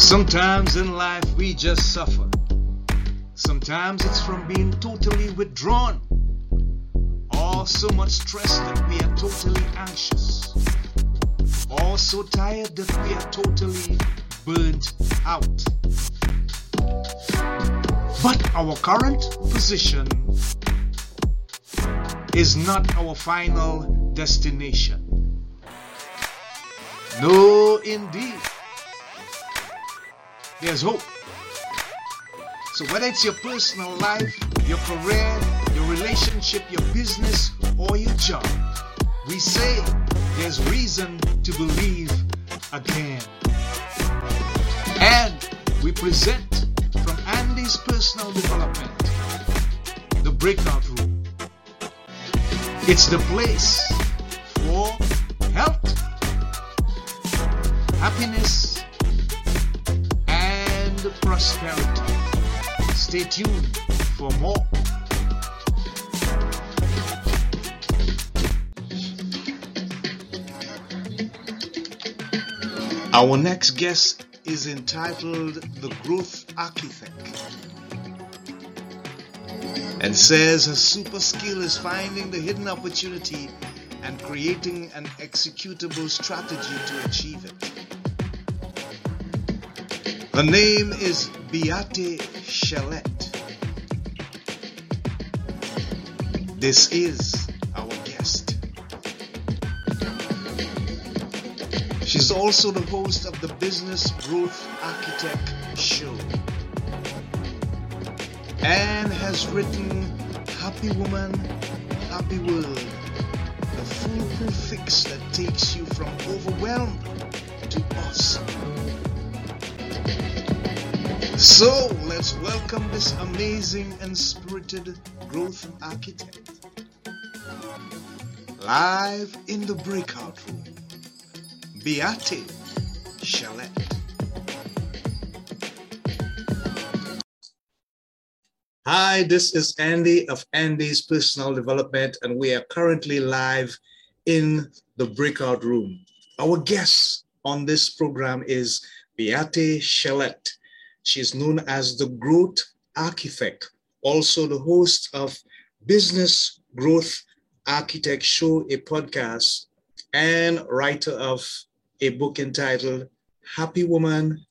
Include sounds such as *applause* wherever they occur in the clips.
Sometimes in life we just suffer. Sometimes it's from being totally withdrawn or so much stress that we are totally anxious or so tired that we are totally burnt out. But our current position is not our final destination. No, indeed. There's hope. So, whether it's your personal life, your career, your relationship, your business, or your job, we say there's reason to believe again. And we present from Andy's personal development the breakout room. It's the place for health, happiness, prosperity. Stay tuned for more. Our next guest is entitled The Growth Architect and says her super skill is finding the hidden opportunity and creating an executable strategy to achieve it. Her name is Beate Chelette. This is our guest. She's also the host of the Business Growth Architect Show and has written Happy Woman, Happy World, the foolproof fix that takes you from overwhelmed to awesome. So let's welcome this amazing and spirited growth architect. Live in the breakout room, Beate Chelette. Hi, this is Andy of Andy's Personal Development, and we are currently live in the breakout room. Our guest on this program is Beate Chelette. is known as the Growth Architect, also the host of Business Growth Architect Show, a podcast, and writer of a book entitled Happy Woman,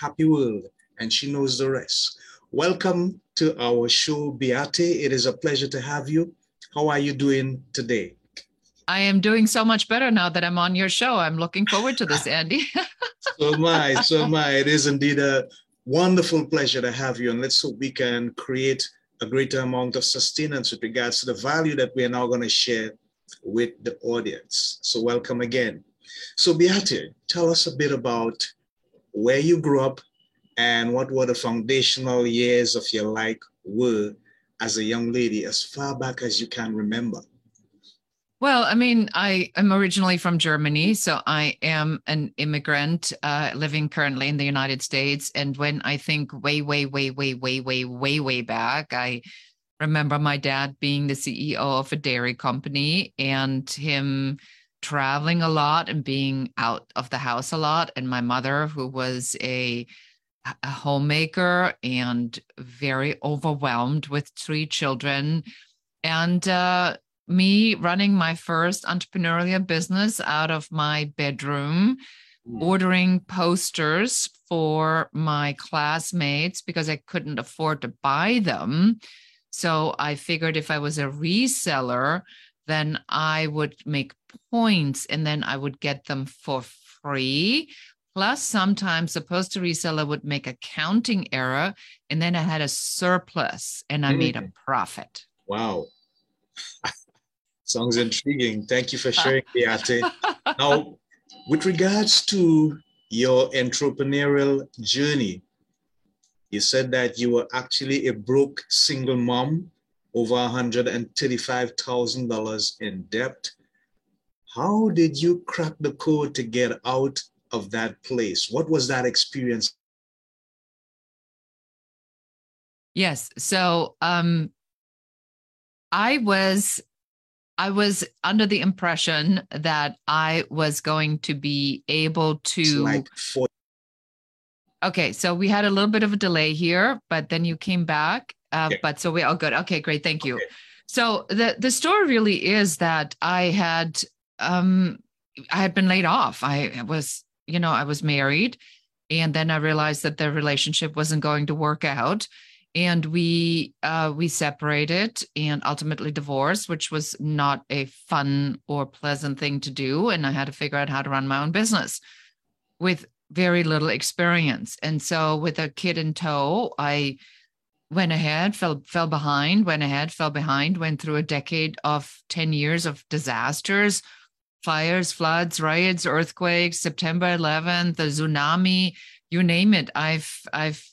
Happy World, and she knows the rest. Welcome to our show, Beate. It is a pleasure to have you. How are you doing today? I am doing so much better now that I'm on your show. I'm looking forward to this, *laughs* Andy. *laughs* so am I. So am I. It is indeed a wonderful pleasure to have you. And let's hope we can create a greater amount of sustenance with regards to the value that we are now going to share with the audience. So, welcome again. So, Beate, tell us a bit about where you grew up and what were the foundational years of your life were as a young lady as far back as you can remember well, I mean, I am originally from Germany, so I am an immigrant uh, living currently in the United States. And when I think way, way, way, way, way, way, way, way back, I remember my dad being the CEO of a dairy company and him traveling a lot and being out of the house a lot. And my mother, who was a a homemaker and very overwhelmed with three children and uh, me running my first entrepreneurial business out of my bedroom, mm. ordering posters for my classmates because I couldn't afford to buy them. So I figured if I was a reseller, then I would make points and then I would get them for free Plus, sometimes the poster reseller would make a counting error, and then I had a surplus and I mm. made a profit. Wow. Sounds intriguing. Thank you for *laughs* sharing, Beate. *laughs* now, with regards to your entrepreneurial journey, you said that you were actually a broke single mom, over $135,000 in debt. How did you crack the code to get out of that place? What was that experience? Yes. So um I was I was under the impression that I was going to be able to like Okay, so we had a little bit of a delay here, but then you came back. Uh, Okay. But so we all good. Okay, great. Thank you. Okay. So the the story really is that I had um I had been laid off. I was, you know, I was married, and then I realized that the relationship wasn't going to work out, and we uh, we separated and ultimately divorced, which was not a fun or pleasant thing to do. And I had to figure out how to run my own business with very little experience. And so, with a kid in tow, I went ahead, fell fell behind, went ahead, fell behind, went through a decade of 10 years of disasters, fires, floods, riots, earthquakes, September 11th, the tsunami, you name it. I've I've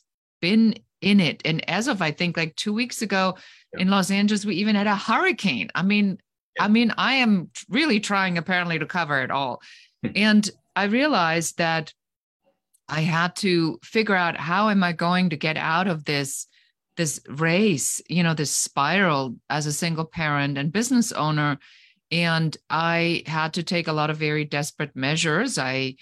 been in it. And as of I think like 2 weeks ago Yeah. in Los Angeles we even had a hurricane. I mean, Yeah. I mean, I am really trying apparently to cover it all. Hmm. and I realized that I had to figure out how am I going to get out of this this race, you know, this spiral as a single parent and business owner. And I had to take a lot of very desperate measures. I,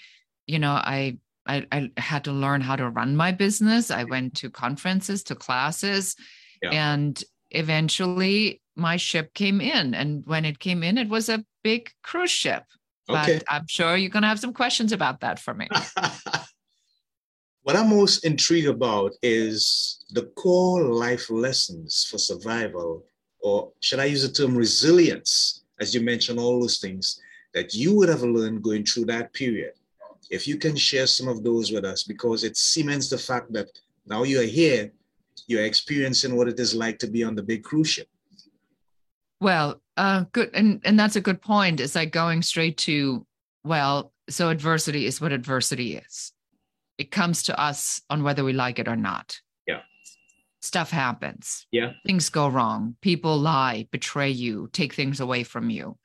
you know, I I, I had to learn how to run my business. I went to conferences, to classes, Yeah. and eventually my ship came in. And when it came in, it was a big cruise ship. But Okay. I'm sure you're going to have some questions about that for me. *laughs* what I'm most intrigued about is the core life lessons for survival, or should I use the term resilience, as you mentioned, all those things that you would have learned going through that period. If you can share some of those with us, because it cements the fact that now you are here, you're experiencing what it is like to be on the big cruise ship. Well, uh, good, and and that's a good point. It's like going straight to, well, so adversity is what adversity is. It comes to us on whether we like it or not. Yeah. Stuff happens. Yeah. Things go wrong. People lie, betray you, take things away from you.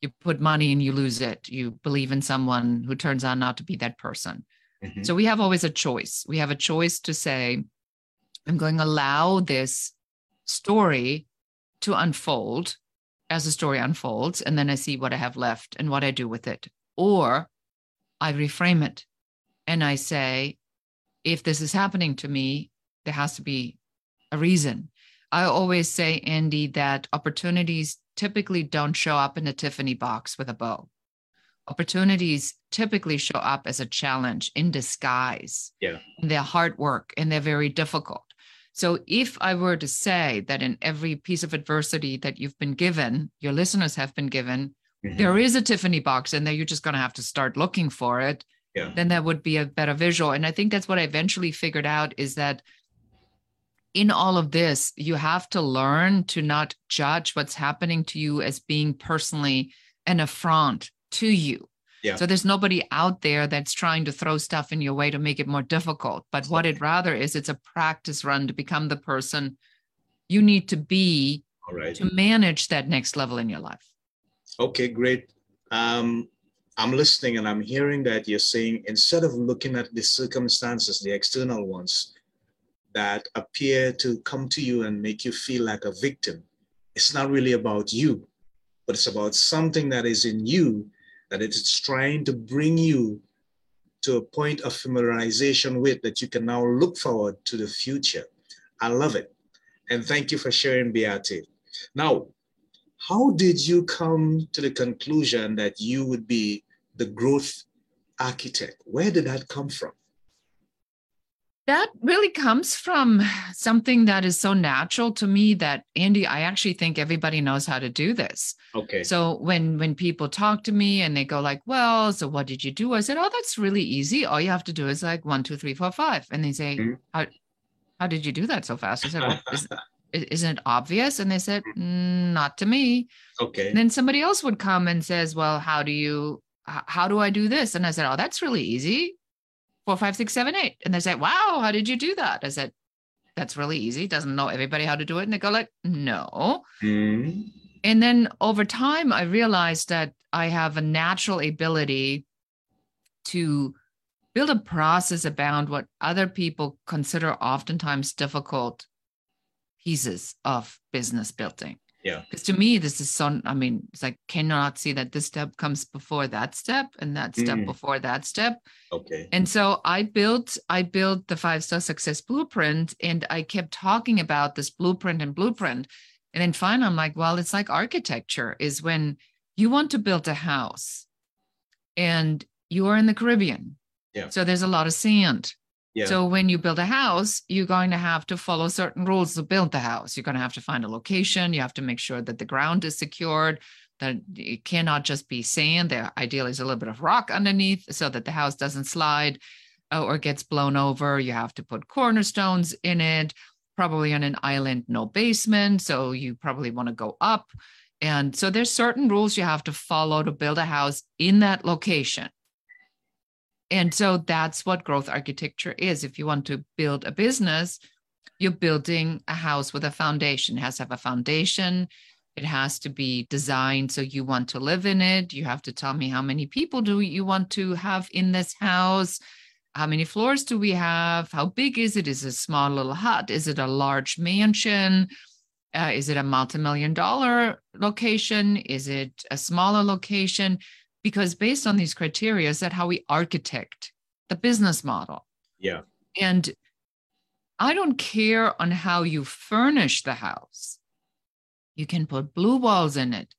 You put money and you lose it. You believe in someone who turns out not to be that person. Mhm. So we have always a choice. We have a choice to say, I'm going to allow this story to unfold as the story unfolds, and then I see what I have left and what I do with it. Or I reframe it and I say, if this is happening to me, there has to be a reason. I always say, Andy, that opportunities typically don't show up in a Tiffany box with a bow. Opportunities typically show up as a challenge in disguise. Yeah. And they're hard work and they're very difficult. So if I were to say that in every piece of adversity that you've been given, your listeners have been given, Mhm. there is a Tiffany box in there. You're just going to have to start looking for it. Yeah. Then that would be a better visual. And I think that's what I eventually figured out is that in all of this, you have to learn to not judge what's happening to you as being personally an affront to you. Yeah. So there's nobody out there that's trying to throw stuff in your way to make it more difficult. But what it rather is, it's a practice run to become the person you need to be right. to manage that next level in your life. Okay, great. Um, I'm listening and I'm hearing that you're saying instead of looking at the circumstances, the external ones that appear to come to you and make you feel like a victim, it's not really about you, but it's about something that is in you that it's trying to bring you to a point of familiarization with that you can now look forward to the future. I love it. And thank you for sharing, Beate. Now, how did you come to the conclusion that you would be the growth architect? Where did that come from? That really comes from something that is so natural to me that Andy, I actually think everybody knows how to do this. Okay. So when when people talk to me and they go like, "Well, so what did you do?" I said, "Oh, that's really easy. All you have to do is like one, two, three, four, five." And they say, Mhm. "How how did you do that so fast?" I said, well, is, *laughs* "Isn't it obvious?" And they said, "Mm, "Not to me." okay. And then somebody else would come and says, "Well, how do you how do I do this?" And I said, "Oh, that's really easy. Four, five, six, seven, eight. And they say, "Wow, how did you do that?" I said, "That's really easy. Doesn't know everybody how to do it." And they go like, "No." Mm, And then over time, I realized that I have a natural ability to build a process around what other people consider oftentimes difficult pieces of business building. Yeah. Because to me, this is so, I mean, it's like, cannot see that this step comes before that step and that step Mm. before that step. Okay. And so I built, I built the five star success blueprint and I kept talking about this blueprint and blueprint. And then finally, I'm like, well, it's like architecture is when you want to build a house and you are in the Caribbean. Yeah. So there's a lot of sand. Yeah. So when you build a house, you're going to have to follow certain rules to build the house. You're going to have to find a location. You have to make sure that the ground is secured, that it cannot just be sand. There ideally is a little bit of rock underneath so that the house doesn't slide uh, or gets blown over. You have to put cornerstones in it, probably on an island, no basement. So you probably want to go up. And so there's certain rules you have to follow to build a house in that location. And so that's what growth architecture is. If you want to build a business, you're building a house with a foundation. It has to have a foundation. It has to be designed so you want to live in it. You have to tell me how many people do you want to have in this house? How many floors do we have? How big is it? Is it a small little hut? Is it a large mansion? Uh, is it a multi-million dollar location? Is it a smaller location? Because based on these criteria, is that how we architect the business model? Yeah. And I don't care on how you furnish the house. You can put blue walls in it,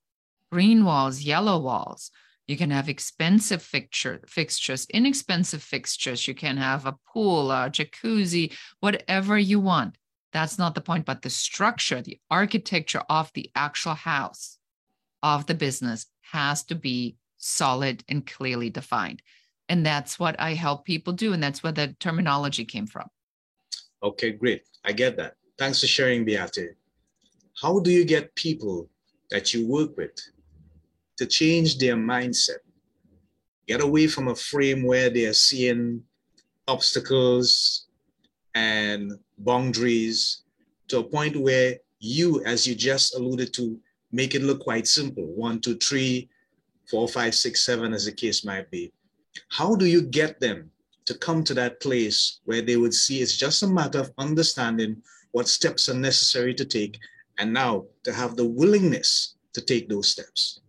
green walls, yellow walls. You can have expensive fixture, fixtures, inexpensive fixtures. You can have a pool, a jacuzzi, whatever you want. That's not the point, but the structure, the architecture of the actual house of the business has to be solid and clearly defined. And that's what I help people do. And that's where the terminology came from. Okay, great. I get that. Thanks for sharing, Beate. How do you get people that you work with to change their mindset? Get away from a frame where they are seeing obstacles and boundaries to a point where you, as you just alluded to, make it look quite simple one, two, three, four, five, six, seven, as the case might be. How do you get them to come to that place where they would see it's just a matter of understanding what steps are necessary to take and now to have the willingness to take those steps?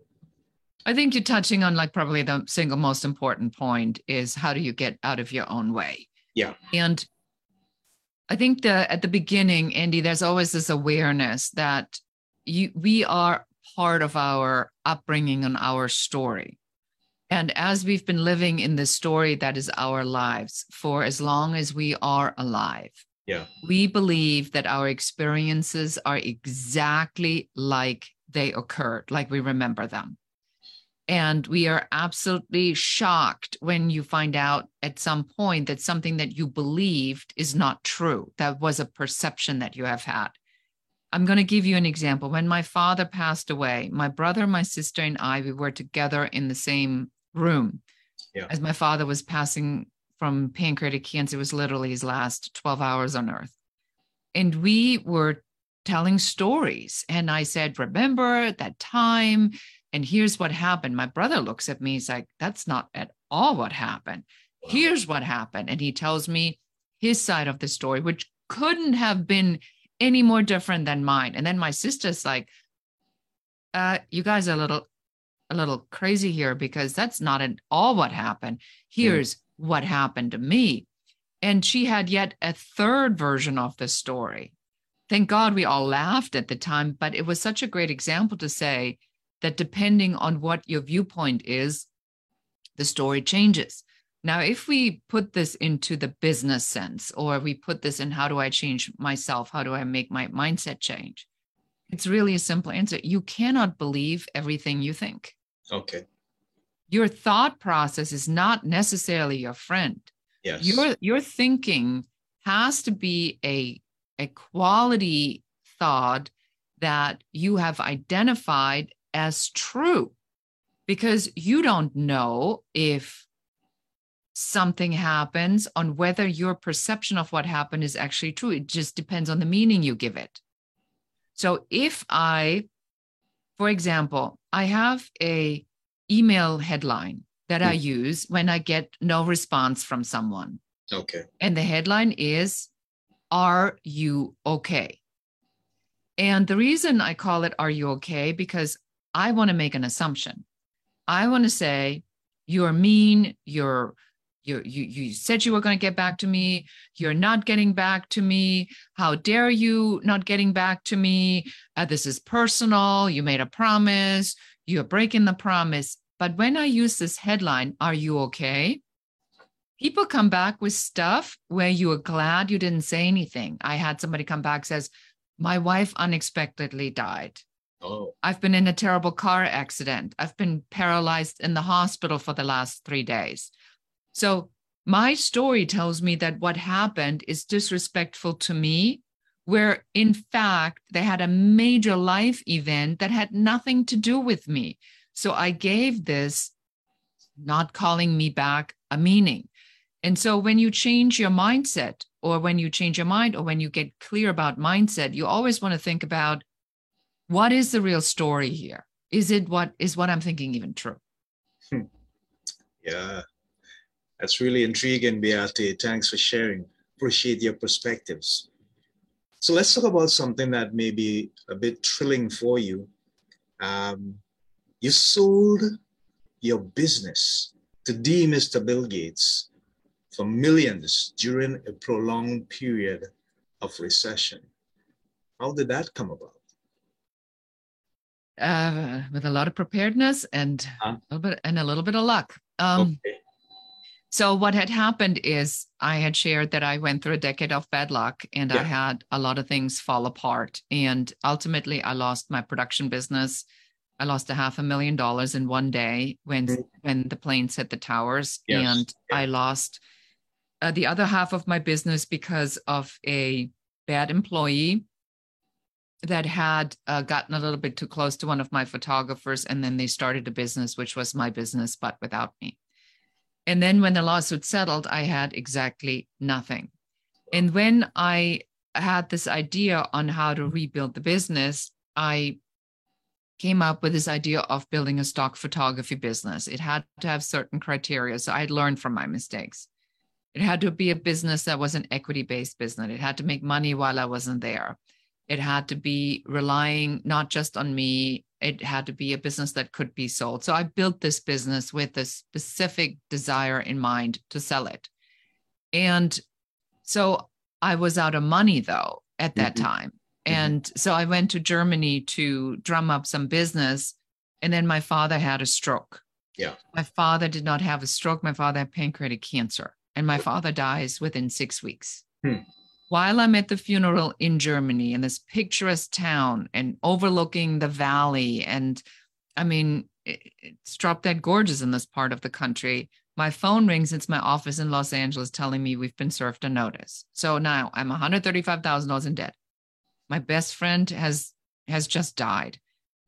I think you're touching on like probably the single most important point is how do you get out of your own way? Yeah. And I think that at the beginning, Andy, there's always this awareness that you we are part of our upbringing and our story. And as we've been living in this story that is our lives for as long as we are alive, Yeah. we believe that our experiences are exactly like they occurred, like we remember them. And we are absolutely shocked when you find out at some point that something that you believed is not true. That was a perception that you have had. I'm going to give you an example. When my father passed away, my brother, my sister, and I, we were together in the same room Yeah. as my father was passing from pancreatic cancer. It was literally his last 12 hours on earth. And we were telling stories. And I said, Remember that time? And here's what happened. My brother looks at me. He's like, That's not at all what happened. Wow. Here's what happened. And he tells me his side of the story, which couldn't have been any more different than mine. And then my sister's like, uh, you guys are a little a little crazy here because that's not at all what happened. Here's what happened to me. And she had yet a third version of the story. Thank God we all laughed at the time, but it was such a great example to say that depending on what your viewpoint is, the story changes. Now, if we put this into the business sense, or we put this in how do I change myself? How do I make my mindset change? It's really a simple answer. You cannot believe everything you think. Okay. Your thought process is not necessarily your friend. Yes. Your your thinking has to be a a quality thought that you have identified as true because you don't know if something happens on whether your perception of what happened is actually true it just depends on the meaning you give it so if i for example i have a email headline that i hmm. use when i get no response from someone okay. and the headline is Are you okay? And the reason I call it Are You Okay? Because I want to make an assumption. I want to say, You're mean, you're you, you you said you were going to get back to me. You're not getting back to me. How dare you not getting back to me? Uh, this is personal. You made a promise. You're breaking the promise. But when i use this headline are you okay? people come back with stuff where you are glad you didn't say anything. I had somebody come back says my wife unexpectedly died. Oh. I've been in a terrible car accident. I've been paralyzed in the hospital for the last three days. So my story tells me that what happened is disrespectful to me, where in fact they had a major life event that had nothing to do with me. So I gave this not calling me back a meaning. And so when you change your mindset, or when you change your mind, or when you get clear about mindset, you always want to think about what is the real story here? Is it what is what I'm thinking even true? Hmm. Yeah, that's really intriguing, Beate. Thanks for sharing. Appreciate your perspectives. So let's talk about something that may be a bit thrilling for you. Um, you sold your business to D. Mr. Bill Gates for millions during a prolonged period of recession. How did that come about? Uh, with a lot of preparedness and huh? a little bit and a little bit of luck. Um, okay. So what had happened is I had shared that I went through a decade of bad luck and yeah. I had a lot of things fall apart. And ultimately I lost my production business. I lost a half a million dollars in one day when mm-hmm. when the planes hit the towers. Yes. And yeah. I lost uh, the other half of my business because of a bad employee that had uh, gotten a little bit too close to one of my photographers and then they started a business which was my business but without me and then when the lawsuit settled, I had exactly nothing. And when I had this idea on how to rebuild the business, I came up with this idea of building a stock photography business. It had to have certain criteria. So I learned from my mistakes. It had to be a business that was an equity based business. It had to make money while I wasn't there. It had to be relying not just on me it had to be a business that could be sold. So I built this business with a specific desire in mind to sell it. And so I was out of money though at that mm-hmm. time. Mm-hmm. And mm-hmm. so I went to Germany to drum up some business. And then my father had a stroke. Yeah. My father did not have a stroke. My father had pancreatic cancer. And my father dies within six weeks. Hmm while I'm at the funeral in Germany in this picturesque town and overlooking the valley, and I mean, it's drop dead gorgeous in this part of the country. My phone rings. It's my office in Los Angeles telling me we've been served a notice. So now I'm $135,000 in debt. My best friend has has just died.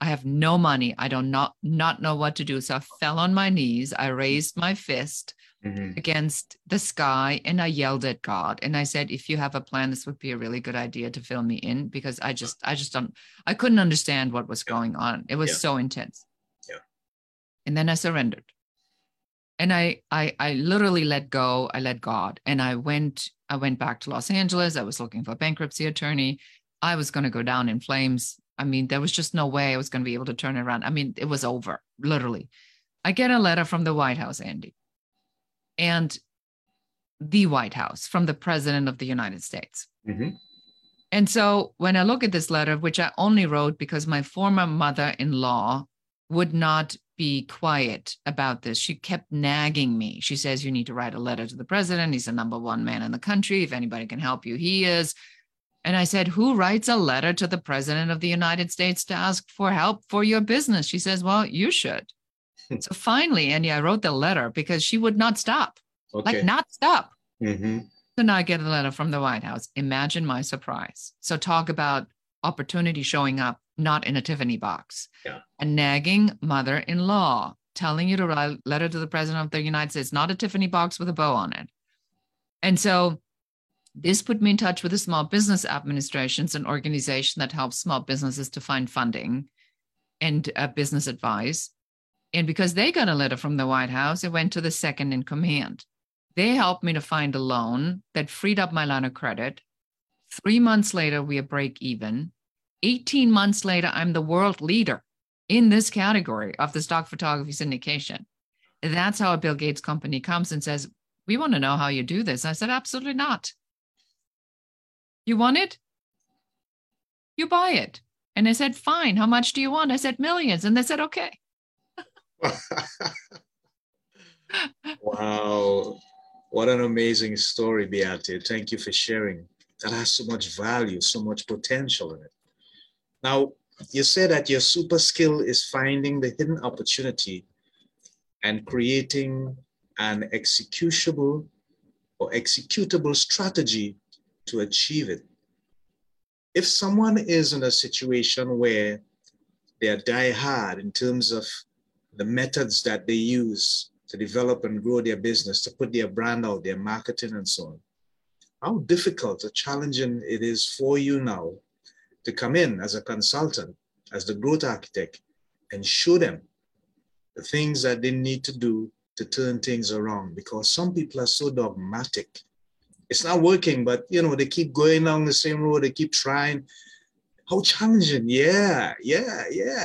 I have no money. I do not not know what to do. So I fell on my knees. I raised my fist mm-hmm. against the sky and I yelled at God and I said, if you have a plan, this would be a really good idea to fill me in because I just, I just don't, I couldn't understand what was going on. It was yeah. so intense. Yeah. And then I surrendered. And I, I, I literally let go. I let God, and I went. I went back to Los Angeles. I was looking for a bankruptcy attorney. I was going to go down in flames. I mean, there was just no way I was going to be able to turn it around. I mean, it was over, literally. I get a letter from the White House, Andy and the White House from the President of the United States. Mm-hmm. And so when I look at this letter, which I only wrote because my former mother in law would not be quiet about this, she kept nagging me. She says, You need to write a letter to the president. He's the number one man in the country. If anybody can help you, he is. And I said, Who writes a letter to the president of the United States to ask for help for your business? She says, Well, you should. *laughs* so finally, Andy, I wrote the letter because she would not stop, okay. like not stop. Mm-hmm. So now I get a letter from the White House. Imagine my surprise. So talk about opportunity showing up, not in a Tiffany box. Yeah. A nagging mother-in-law telling you to write a letter to the president of the United States, not a Tiffany box with a bow on it. And so this put me in touch with the Small Business Administrations, an organization that helps small businesses to find funding and uh, business advice. And because they got a letter from the White House, it went to the second in command. They helped me to find a loan that freed up my line of credit. Three months later, we are break even. 18 months later, I'm the world leader in this category of the stock photography syndication. That's how a Bill Gates company comes and says, We want to know how you do this. I said, Absolutely not. You want it? You buy it. And I said, Fine. How much do you want? I said, Millions. And they said, Okay. Wow. What an amazing story, Beate. Thank you for sharing. That has so much value, so much potential in it. Now, you say that your super skill is finding the hidden opportunity and creating an executable or executable strategy to achieve it. If someone is in a situation where they are die hard in terms of the methods that they use to develop and grow their business, to put their brand out, their marketing and so on, how difficult or challenging it is for you now to come in as a consultant, as the growth architect, and show them the things that they need to do to turn things around because some people are so dogmatic. It's not working, but you know, they keep going down the same road, they keep trying. How challenging, yeah, yeah, yeah.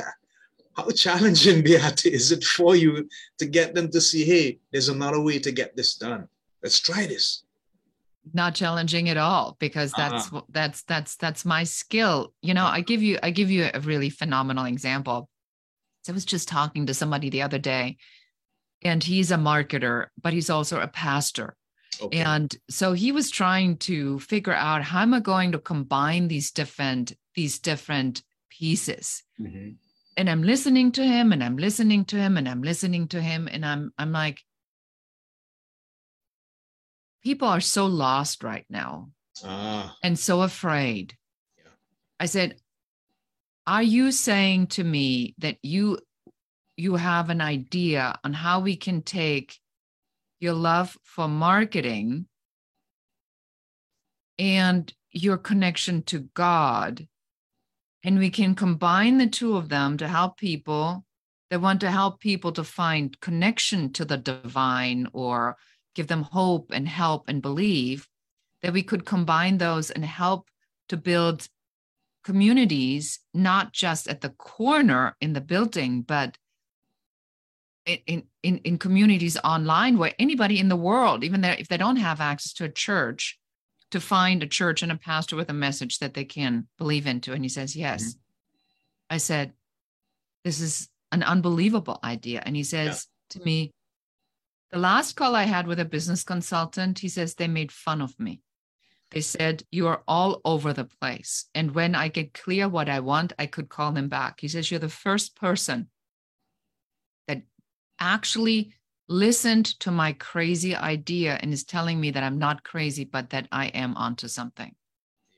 How challenging, *laughs* Beate, is it for you to get them to see, hey, there's another way to get this done. Let's try this not challenging at all because that's uh-huh. that's that's that's my skill you know i give you i give you a really phenomenal example so i was just talking to somebody the other day and he's a marketer but he's also a pastor okay. and so he was trying to figure out how am i going to combine these different these different pieces mm-hmm. And i'm listening to him and i'm listening to him and i'm listening to him and i'm i'm like people are so lost right now ah. and so afraid. Yeah. I said, are you saying to me that you you have an idea on how we can take your love for marketing and your connection to God and we can combine the two of them to help people that want to help people to find connection to the divine or give them hope and help and believe that we could combine those and help to build communities not just at the corner in the building but in, in, in communities online where anybody in the world even there, if they don't have access to a church to find a church and a pastor with a message that they can believe into and he says yes mm-hmm. i said this is an unbelievable idea and he says yeah. to me the last call I had with a business consultant, he says they made fun of me. They said, You are all over the place. And when I get clear what I want, I could call them back. He says, You're the first person that actually listened to my crazy idea and is telling me that I'm not crazy, but that I am onto something.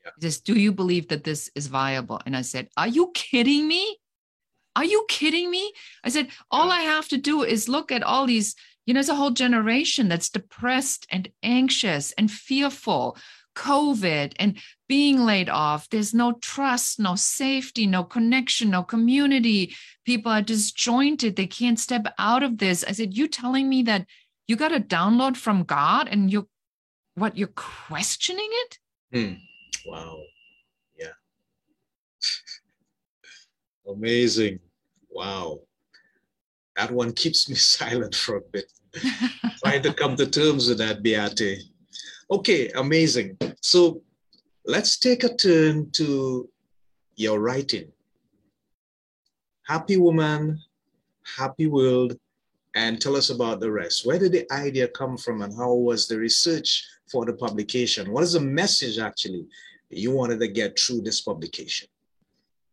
Yeah. He says, Do you believe that this is viable? And I said, Are you kidding me? Are you kidding me? I said, All I have to do is look at all these you know, there's a whole generation that's depressed and anxious and fearful. COVID and being laid off. There's no trust, no safety, no connection, no community. People are disjointed. They can't step out of this. I said, You telling me that you got a download from God and you're what you're questioning it? Hmm. Wow. Yeah. *laughs* Amazing. Wow that one keeps me *laughs* silent for a bit. *laughs* Trying to come to terms with that, Beate. Okay, amazing. So let's take a turn to your writing. Happy Woman, Happy World, and tell us about the rest. Where did the idea come from and how was the research for the publication? What is the message actually you wanted to get through this publication?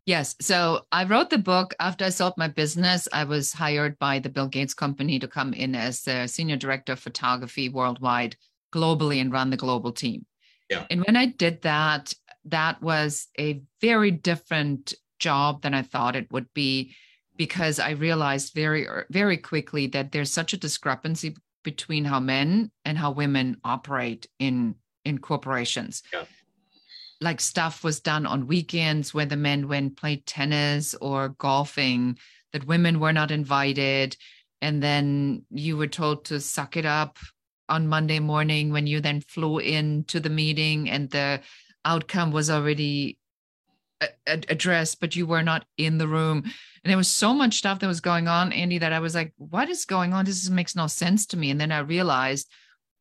Yes. So I wrote the book after I sold my business. I was hired by the Bill Gates company to come in as the senior director of photography worldwide, globally, and run the global team. Yeah. And when I did that, that was a very different job than I thought it would be because I realized very, very quickly that there's such a discrepancy between how men and how women operate in in corporations. Yeah like stuff was done on weekends where the men went played tennis or golfing that women were not invited and then you were told to suck it up on monday morning when you then flew in to the meeting and the outcome was already addressed, but you were not in the room. And there was so much stuff that was going on, Andy, that I was like, what is going on? This makes no sense to me. And then I realized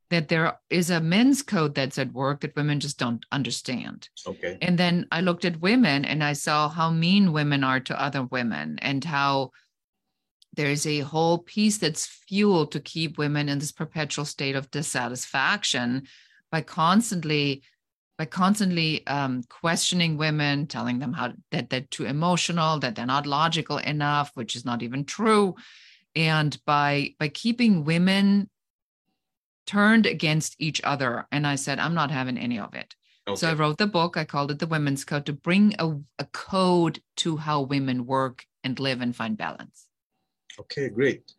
that there is a men's code that's at work that women just don't understand. Okay. And then I looked at women and I saw how mean women are to other women and how there's a whole piece that's fuel to keep women in this perpetual state of dissatisfaction by constantly by constantly um, questioning women, telling them how that they're too emotional, that they're not logical enough, which is not even true, and by by keeping women turned against each other. And I said, I'm not having any of it. Okay. So I wrote the book. I called it the Women's Code to bring a, a code to how women work and live and find balance. Okay, great.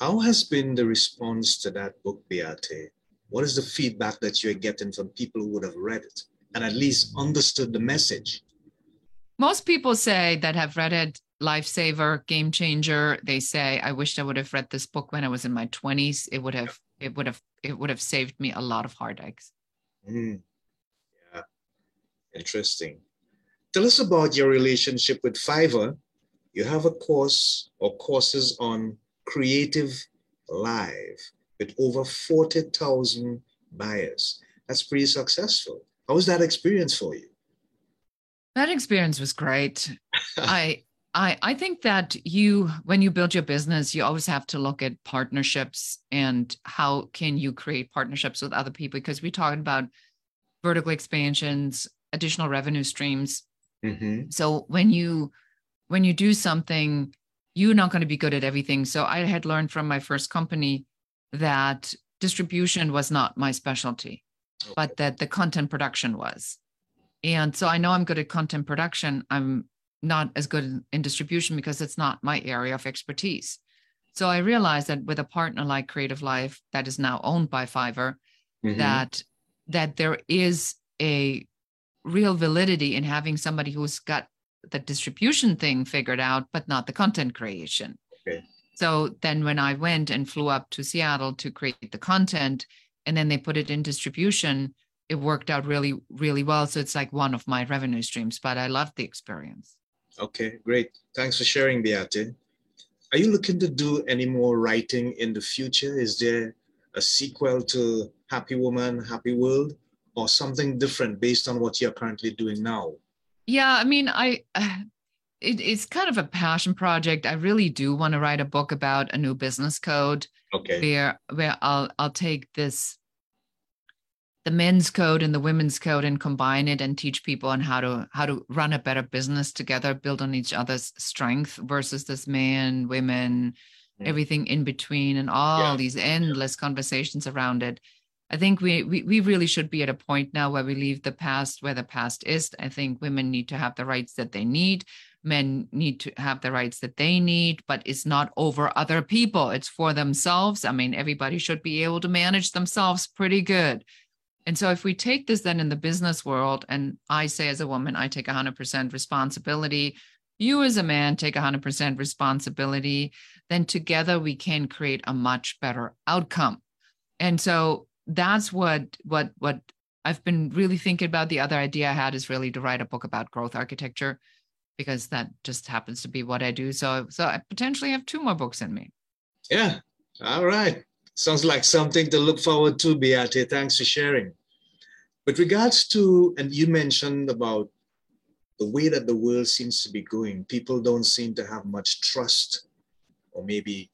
How has been the response to that book, Beate? What is the feedback that you're getting from people who would have read it and at least understood the message? Most people say that have read it, lifesaver, game changer. They say, I wish I would have read this book when I was in my 20s. It would have, it would have, it would have saved me a lot of heartaches. Mm. Yeah. Interesting. Tell us about your relationship with Fiverr you have a course or courses on Creative Live with over 40,000 buyers. That's pretty successful. How was that experience for you? That experience was great. *laughs* I I I think that you when you build your business, you always have to look at partnerships and how can you create partnerships with other people because we talked about vertical expansions, additional revenue streams. Mm-hmm. So when you when you do something, you're not going to be good at everything. So I had learned from my first company that distribution was not my specialty, okay. but that the content production was. And so I know I'm good at content production. I'm not as good in distribution because it's not my area of expertise. So I realized that with a partner like Creative Live that is now owned by Fiverr, mm-hmm. that that there is a real validity in having somebody who's got the distribution thing figured out, but not the content creation. Okay. So then when I went and flew up to Seattle to create the content and then they put it in distribution, it worked out really, really well. So it's like one of my revenue streams, but I loved the experience. Okay, great. Thanks for sharing, Beate. Are you looking to do any more writing in the future? Is there a sequel to Happy Woman, Happy World, or something different based on what you're currently doing now? Yeah, I mean, I *sighs* it, it's kind of a passion project. I really do want to write a book about a new business code. Okay. Where where I'll I'll take this the men's code and the women's code and combine it and teach people on how to how to run a better business together, build on each other's strength versus this man, women, mm. everything in between, and all yeah. these endless conversations around it. I think we, we we really should be at a point now where we leave the past where the past is. I think women need to have the rights that they need. Men need to have the rights that they need, but it's not over other people. It's for themselves. I mean, everybody should be able to manage themselves pretty good. And so if we take this then in the business world, and I say as a woman, I take 100% responsibility. You as a man take 100% responsibility, then together we can create a much better outcome. And so that's what what what I've been really thinking about. The other idea I had is really to write a book about growth architecture because that just happens to be what I do. So so I potentially have two more books in me. Yeah. All right. Sounds like something to look forward to, Beate. Thanks for sharing. With regards to, and you mentioned about the way that the world seems to be going, people don't seem to have much trust or maybe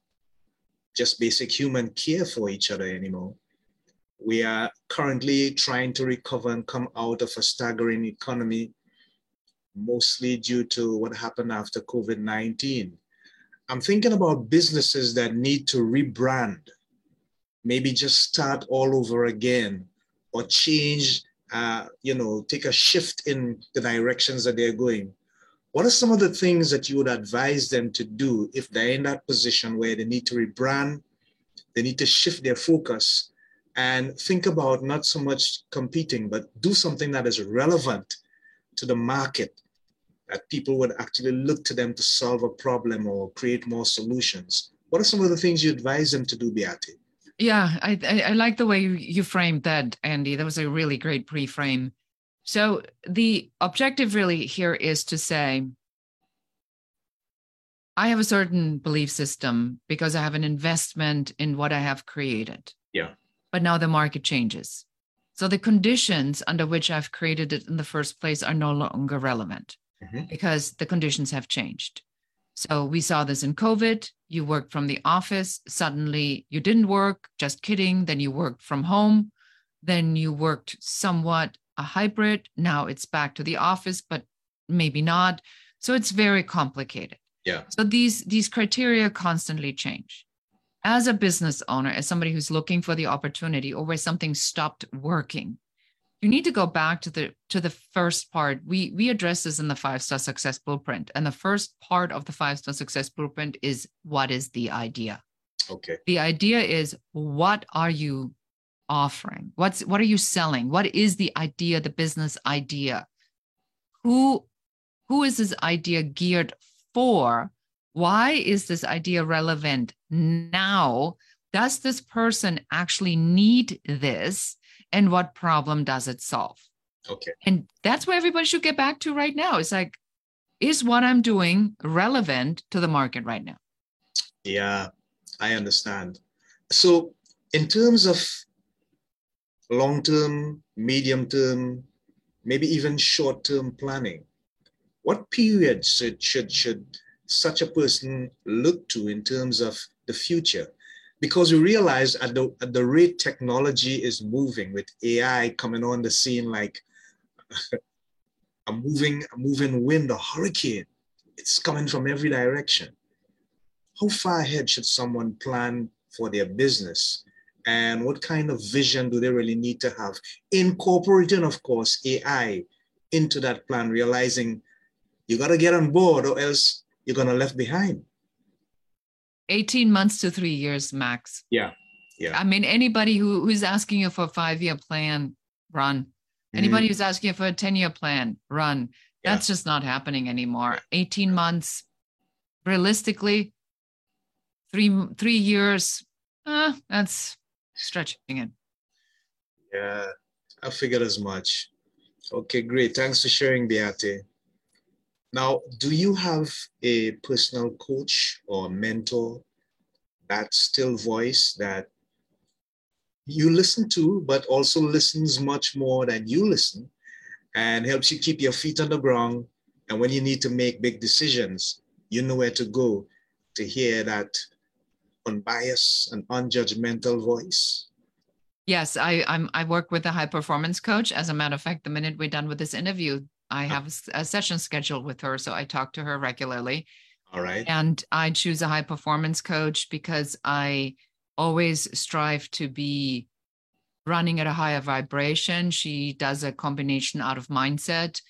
just basic human care for each other anymore. We are currently trying to recover and come out of a staggering economy, mostly due to what happened after COVID 19. I'm thinking about businesses that need to rebrand, maybe just start all over again or change, uh, you know, take a shift in the directions that they're going. What are some of the things that you would advise them to do if they're in that position where they need to rebrand, they need to shift their focus, and think about not so much competing, but do something that is relevant to the market that people would actually look to them to solve a problem or create more solutions. What are some of the things you advise them to do, Beate? Yeah, I, I, I like the way you framed that, Andy. That was a really great pre-frame. So the objective really here is to say, I have a certain belief system because I have an investment in what I have created. Yeah. But now the market changes. So the conditions under which I've created it in the first place are no longer relevant Mhm. because the conditions have changed. So we saw this in COVID. You worked from the office, suddenly you didn't work, just kidding. Then you worked from home. Then you worked somewhat a hybrid. Now it's back to the office, but maybe not. So it's very complicated. Yeah. So these these criteria constantly change. As a business owner, as somebody who's looking for the opportunity or where something stopped working, you need to go back to the to the first part. We we address this in the five star success blueprint, and the first part of the five star success blueprint is what is the idea. Okay. The idea is what are you offering? What's what are you selling? What is the idea, the business idea? Who who is this idea geared for? Why is this idea relevant now? Does this person actually need this? And what problem does it solve? Okay. And that's where everybody should get back to right now. It's like, is what I'm doing relevant to the market right now? Yeah, I understand. So, in terms of long term, medium term, maybe even short term planning, what period should, should, should such a person look to in terms of the future? Because we realize at the, at the rate technology is moving with AI coming on the scene like *laughs* a moving, a moving wind, a hurricane, it's coming from every direction. How far ahead should someone plan for their business? And what kind of vision do they really need to have? Incorporating of course ai into that plan realizing you got to get on board or else you're going to left behind 18 months to three years max. yeah yeah I mean, anybody who, who's asking you for a five year plan, run. Anybody who's asking you for a 10 year plan, run. Yeah. That's just not happening anymore. 18 months, realistically, three three years, uh, that's stretching it. yeah i figured as much okay great thanks for sharing beate now do you have a personal coach or mentor that still voice that you listen to, but also listens much more than you listen and helps you keep your feet on the ground. And when you need to make big decisions, you know where to go to hear that unbiased and unjudgmental voice. Yes, I I'm I work with a high performance coach. As a matter of fact, the minute we're done with this interview, I have a, session scheduled with her, so I talk to her regularly. All right. And I choose a high performance coach because I always strive to be running at a higher vibration. She does a combination out of mindset,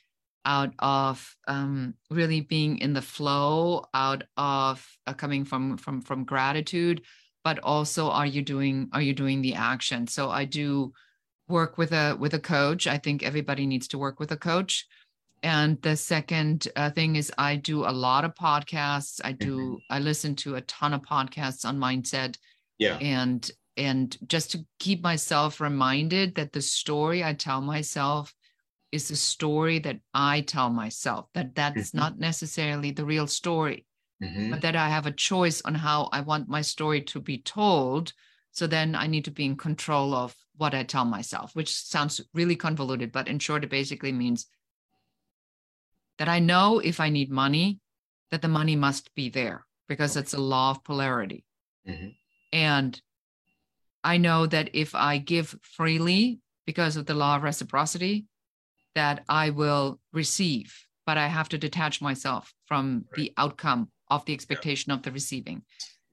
out of um, really being in the flow, out of uh, coming from from from gratitude, but also are you doing are you doing the action? So I do work with a with a coach. I think everybody needs to work with a coach. And the second uh, thing is I do a lot of podcasts. I do I listen to a ton of podcasts on mindset Yeah. and and just to keep myself reminded that the story I tell myself is the story that I tell myself that that's Mhm. not necessarily the real story Mhm. but that I have a choice on how I want my story to be told so then I need to be in control of what I tell myself which sounds really convoluted but in short it basically means that I know if I need money that the money must be there because it's a law of polarity Mhm. and I know that if I give freely because of the law of reciprocity, that I will receive, but I have to detach myself from the outcome of the expectation of the receiving.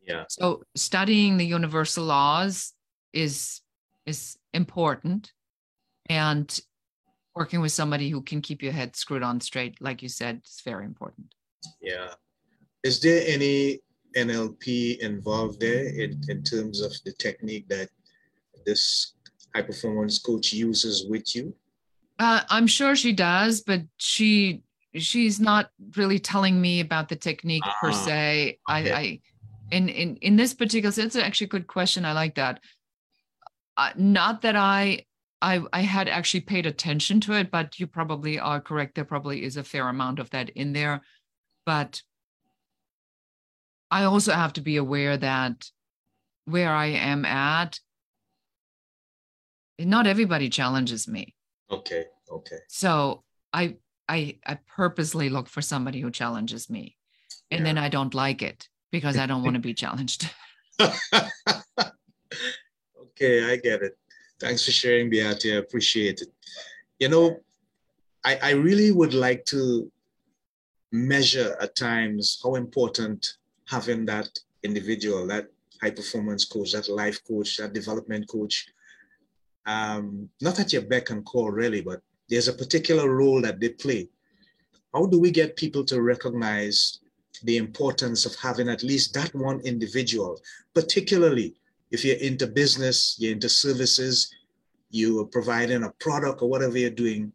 Yeah. So studying the universal laws is is important and working with somebody who can keep your head screwed on straight, like you said, is very important. Yeah. Is there any NLP involved there in, in terms of the technique that this high performance coach uses with you? Uh, I'm sure she does, but she she's not really telling me about the technique per Ah, se. I. I in in in this particular, it's actually a good question. I like that. Uh, not that I I, I had actually paid attention to it, but you probably are correct. There probably is a fair amount of that in there. But I also have to be aware that where I am at, not everybody challenges me. Okay. Okay. So I I I purposely look for somebody who challenges me. And yeah. then I don't like it because I don't want to be challenged. *laughs* okay, I get it. Thanks for sharing, Beate. I appreciate it. You know, I, I really would like to measure at times how important having that individual, that high performance coach, that life coach, that development coach, um, not at your beck and call really, but there's a particular role that they play. How do we get people to recognize the importance of having at least that one individual, particularly if you're into business, you're into services, you are providing a product or whatever you're doing,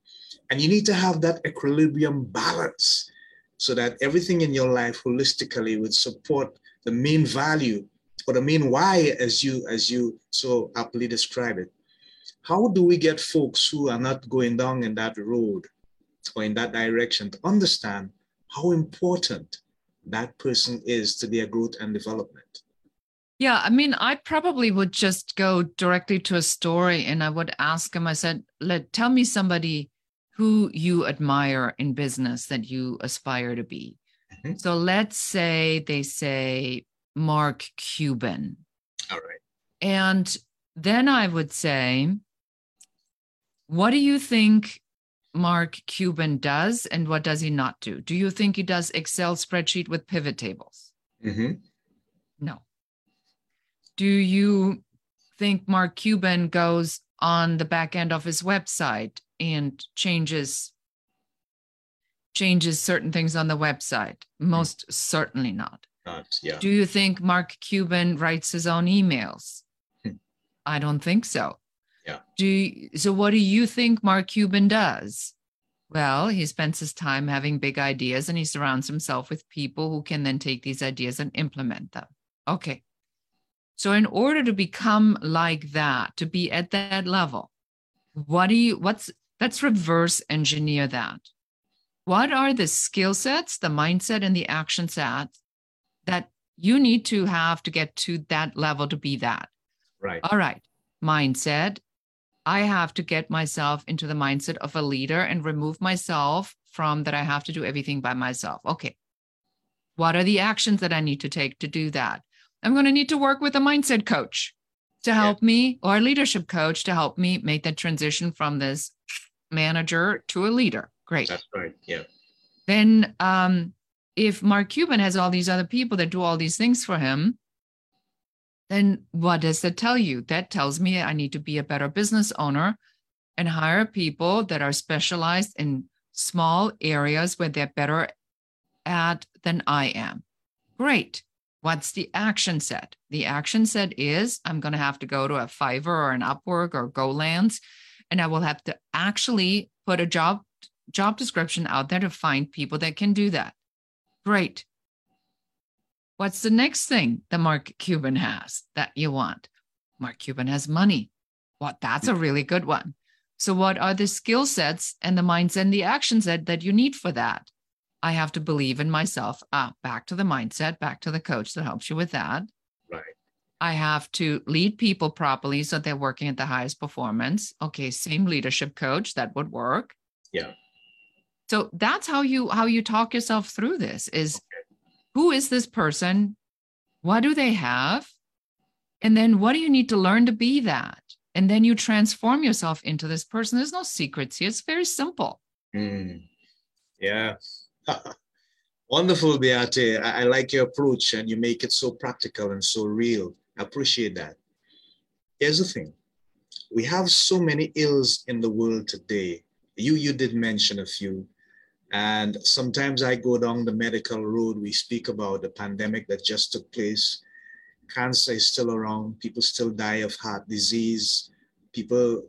and you need to have that equilibrium balance so that everything in your life holistically would support the main value or the main why as you as you so aptly describe it how do we get folks who are not going down in that road or in that direction to understand how important that person is to their growth and development? Yeah, I mean, I probably would just go directly to a story and I would ask them, I said, let tell me somebody who you admire in business that you aspire to be. Mm-hmm. So let's say they say Mark Cuban. All right. And then I would say, what do you think Mark Cuban does and what does he not do? Do you think he does Excel spreadsheet with pivot tables? Mm-hmm. No. Do you think Mark Cuban goes on the back end of his website and changes changes certain things on the website? Most mm-hmm. certainly not. Not, yeah. Do you think Mark Cuban writes his own emails? Hmm. I don't think so. Yeah. Do you, so what do you think Mark Cuban does? Well, he spends his time having big ideas and he surrounds himself with people who can then take these ideas and implement them. Okay. So in order to become like that, to be at that level, what do you what's let's reverse engineer that. What are the skill sets, the mindset and the action sets that you need to have to get to that level to be that? Right. All right. Mindset, I have to get myself into the mindset of a leader and remove myself from that I have to do everything by myself. Okay. What are the actions that I need to take to do that? I'm going to need to work with a mindset coach to help yeah. me or a leadership coach to help me make that transition from this manager to a leader. Great. That's right. Yeah. Then um, if Mark Cuban has all these other people that do all these things for him, then what does that tell you? That tells me I need to be a better business owner and hire people that are specialized in small areas where they're better at than I am. Great. What's the action set? The action set is I'm going to have to go to a Fiverr or an Upwork or GoLands, and I will have to actually put a job job description out there to find people that can do that. Great. What's the next thing that Mark Cuban has that you want? Mark Cuban has money. What? That's a really good one. So, what are the skill sets and the mindset and the action set that you need for that? I have to believe in myself. Ah, back to the mindset, back to the coach that helps you with that. Right. I have to lead people properly so they're working at the highest performance. Okay, same leadership coach that would work. Yeah. So that's how you how you talk yourself through this is who is this person? What do they have? And then what do you need to learn to be that? And then you transform yourself into this person. There's no secrets here. It's very simple. Mm. Yeah. *laughs* Wonderful, Beate. I, I like your approach and you make it so practical and so real. I appreciate that. Here's the thing we have so many ills in the world today. You you did mention a few. And sometimes I go down the medical road. We speak about the pandemic that just took place. Cancer is still around. People still die of heart disease. People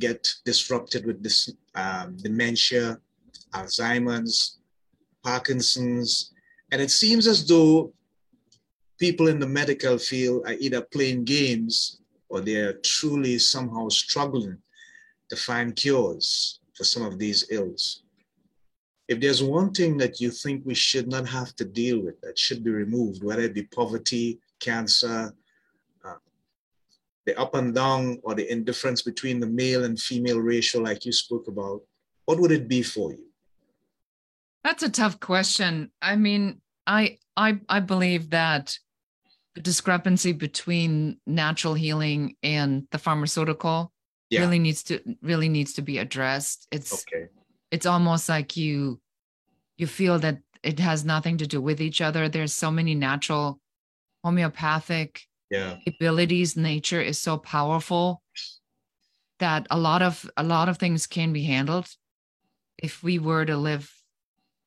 get disrupted with this um, dementia, Alzheimer's, Parkinson's. And it seems as though people in the medical field are either playing games or they're truly somehow struggling to find cures for some of these ills. If there's one thing that you think we should not have to deal with, that should be removed, whether it be poverty, cancer, uh, the up and down, or the indifference between the male and female ratio, like you spoke about, what would it be for you? That's a tough question. I mean, I I I believe that the discrepancy between natural healing and the pharmaceutical yeah. really needs to really needs to be addressed. It's okay. It's almost like you you feel that it has nothing to do with each other. There's so many natural homeopathic yeah. abilities. Nature is so powerful that a lot of a lot of things can be handled if we were to live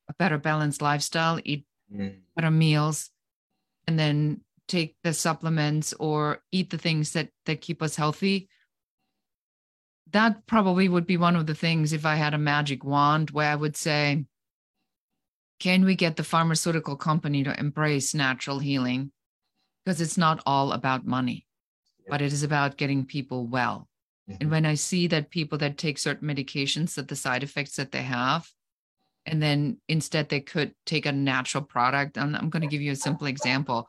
a better balanced lifestyle, eat mm. better meals, and then take the supplements or eat the things that that keep us healthy that probably would be one of the things if i had a magic wand where i would say can we get the pharmaceutical company to embrace natural healing because it's not all about money but it is about getting people well mm-hmm. and when i see that people that take certain medications that the side effects that they have and then instead they could take a natural product and i'm going to give you a simple example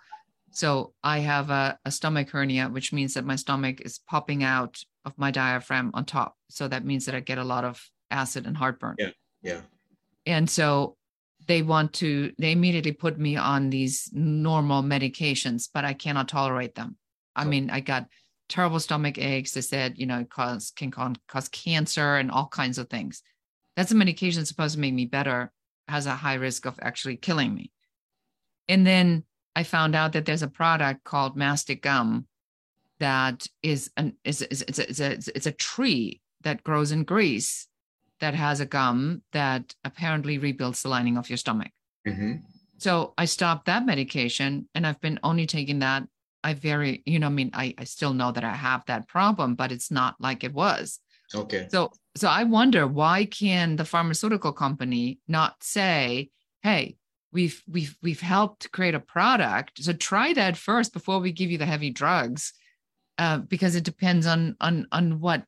so I have a, a stomach hernia, which means that my stomach is popping out of my diaphragm on top. So that means that I get a lot of acid and heartburn. Yeah. Yeah. And so they want to, they immediately put me on these normal medications, but I cannot tolerate them. I mean, I got terrible stomach aches. They said, you know, cause can cause cancer and all kinds of things. That's a medication supposed to make me better, has a high risk of actually killing me. And then I found out that there's a product called mastic gum that is an is, is it's, a, it's, a, it's a tree that grows in Greece that has a gum that apparently rebuilds the lining of your stomach. Mm-hmm. So I stopped that medication and I've been only taking that. I very, you know, I mean, I, I still know that I have that problem, but it's not like it was. Okay. So so I wonder why can the pharmaceutical company not say, hey, we've we've we've helped create a product so try that first before we give you the heavy drugs uh, because it depends on on on what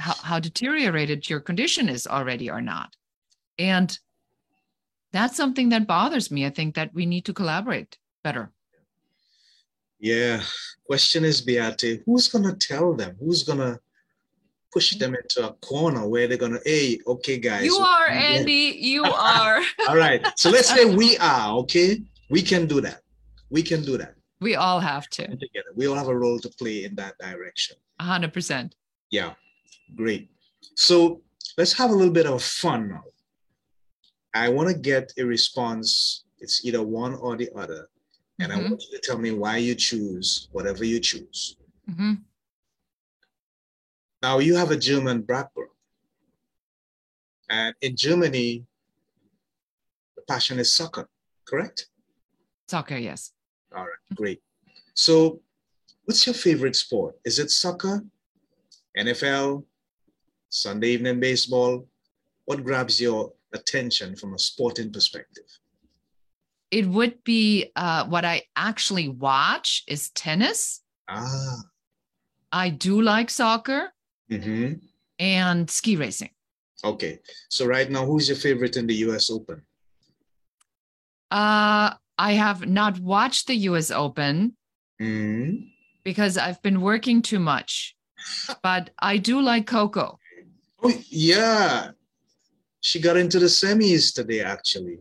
how, how deteriorated your condition is already or not. And that's something that bothers me. I think that we need to collaborate better. Yeah. Question is beate who's going to tell them? Who's going to push them into a corner where they're gonna, hey, okay, guys. You are, Andy. You *laughs* are. all right. So let's say we are, okay? We can do that. We can do that. We all have to. Together. We all have a role to play in that direction. hundred percent. Yeah. Great. So let's have a little bit of fun now. I want to get a response. It's either one or the other. And mm-hmm. I want you to tell me why you choose whatever you choose. Mm-hmm. Now you have a German background. And in Germany, the passion is soccer, correct? Soccer, yes. All right, great. So what's your favorite sport? Is it soccer, NFL, Sunday evening baseball? What grabs your attention from a sporting perspective? It would be uh, what I actually watch is tennis. Ah. I do like soccer mm-hmm. and ski racing. Okay. So right now, who's your favorite in the US Open? Uh, I have not watched the US Open mm-hmm. because I've been working too much. *laughs* but I do like Coco. Oh, yeah. She got into the semis today, actually.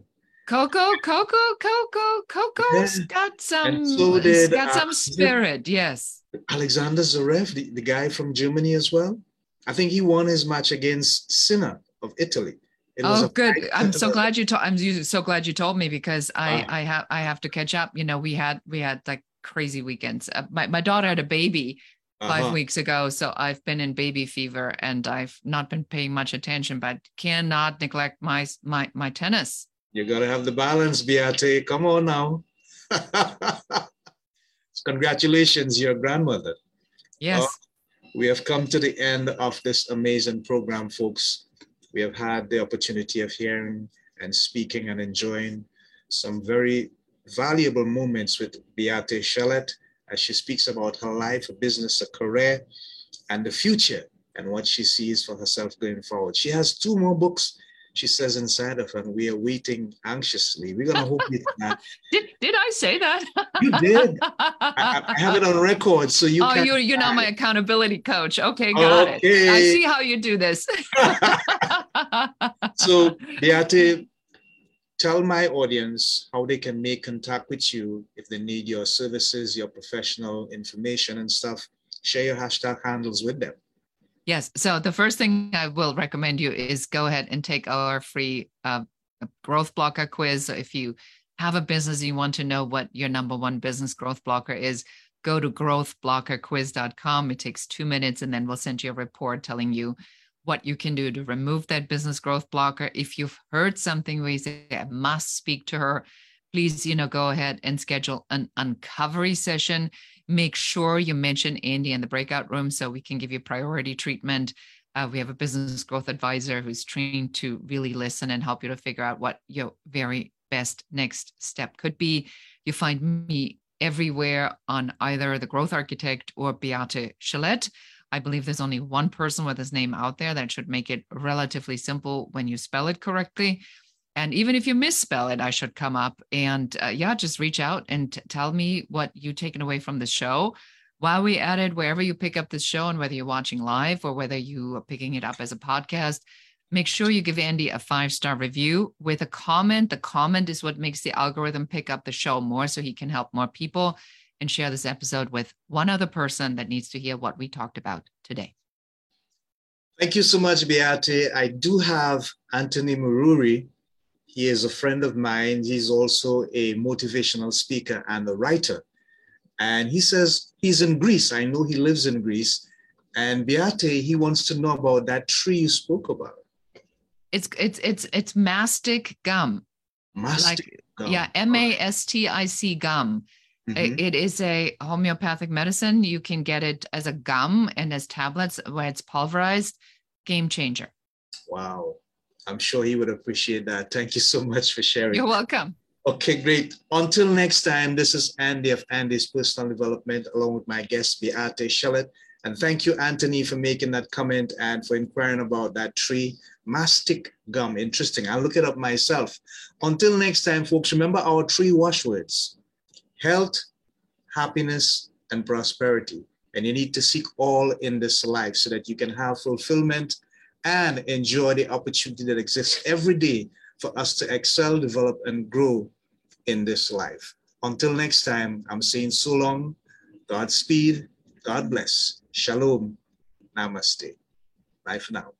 Coco, Coco, Coco, Coco's yeah. got some so did, got some spirit, yes. Alexander Zverev, the, the guy from Germany as well. I think he won his match against Sinner of Italy. It oh, good. I'm so *laughs* glad you told. I'm so glad you told me because I I have I have to catch up. You know, we had we had like crazy weekends. Uh, my my daughter had a baby 5 uh-huh. weeks ago, so I've been in baby fever and I've not been paying much attention, but cannot neglect my my my tennis. You gotta have the balance, Beate. Come on now. *laughs* Congratulations, your grandmother. Yes. Uh, we have come to the end of this amazing program, folks. We have had the opportunity of hearing and speaking and enjoying some very valuable moments with Beate Chelette as she speaks about her life, her business, her career, and the future and what she sees for herself going forward. She has two more books she says inside of her, we are waiting anxiously. We're going to hope you *laughs* can. did, did I say that? you did. I, I, have it on record, so you. Oh, you you're now my accountability coach. Okay, got okay. it. I see how you do this. *laughs* so, *laughs* Beate, tell my audience how they can make contact with you if they need your services, your professional information and stuff. Share your hashtag handles with them. Yes. So the first thing I will recommend you is go ahead and take our free uh, growth blocker quiz. So if you have a business you want to know what your number one business growth blocker is, go to growthblockerquiz.com. It takes two minutes, and then we'll send you a report telling you what you can do to remove that business growth blocker. If you've heard something where you say, I must speak to her, please, you know, go ahead and schedule an uncovery session make sure you mention Andy in the breakout room so we can give you priority treatment. Uh, we have a business growth advisor who's trained to really listen and help you to figure out what your very best next step could be. You find me everywhere on either the Growth Architect or Beate Chelette. I believe there's only one person with his name out there that should make it relatively simple when you spell it correctly. And even if you misspell it, I should come up and uh, yeah, just reach out and t- tell me what you taken away from the show. While we added wherever you pick up the show and whether you're watching live or whether you are picking it up as a podcast, make sure you give Andy a five star review with a comment. The comment is what makes the algorithm pick up the show more so he can help more people and share this episode with one other person that needs to hear what we talked about today. Thank you so much, Beate. I do have Anthony Mururi he is a friend of mine. He's also a motivational speaker and a writer. And he says he's in Greece. I know he lives in Greece. And Beate, he wants to know about that tree you spoke about. It's it's it's it's mastic gum. Mastic like, gum. Yeah, M A S T I C gum. Mm-hmm. It is a homeopathic medicine. You can get it as a gum and as tablets where it's pulverized. Game changer. Wow. I'm sure he would appreciate that. Thank you so much for sharing. You're welcome. Okay, great. Until next time, this is Andy of Andy's Personal Development, along with my guest, Beate Chelette. And thank you, Anthony, for making that comment and for inquiring about that tree, mastic gum. Interesting. I'll look it up myself. Until next time, folks, remember our three watchwords health, happiness, and prosperity. And you need to seek all in this life so that you can have fulfillment and enjoy the opportunity that exists every day for us to excel, develop, and grow in this life. Until next time, I'm saying so long, Godspeed, God bless, Shalom, Namaste. Bye for now.